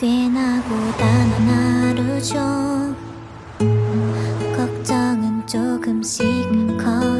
꽤나 고단한 하루죠. 걱정은 조금씩 커.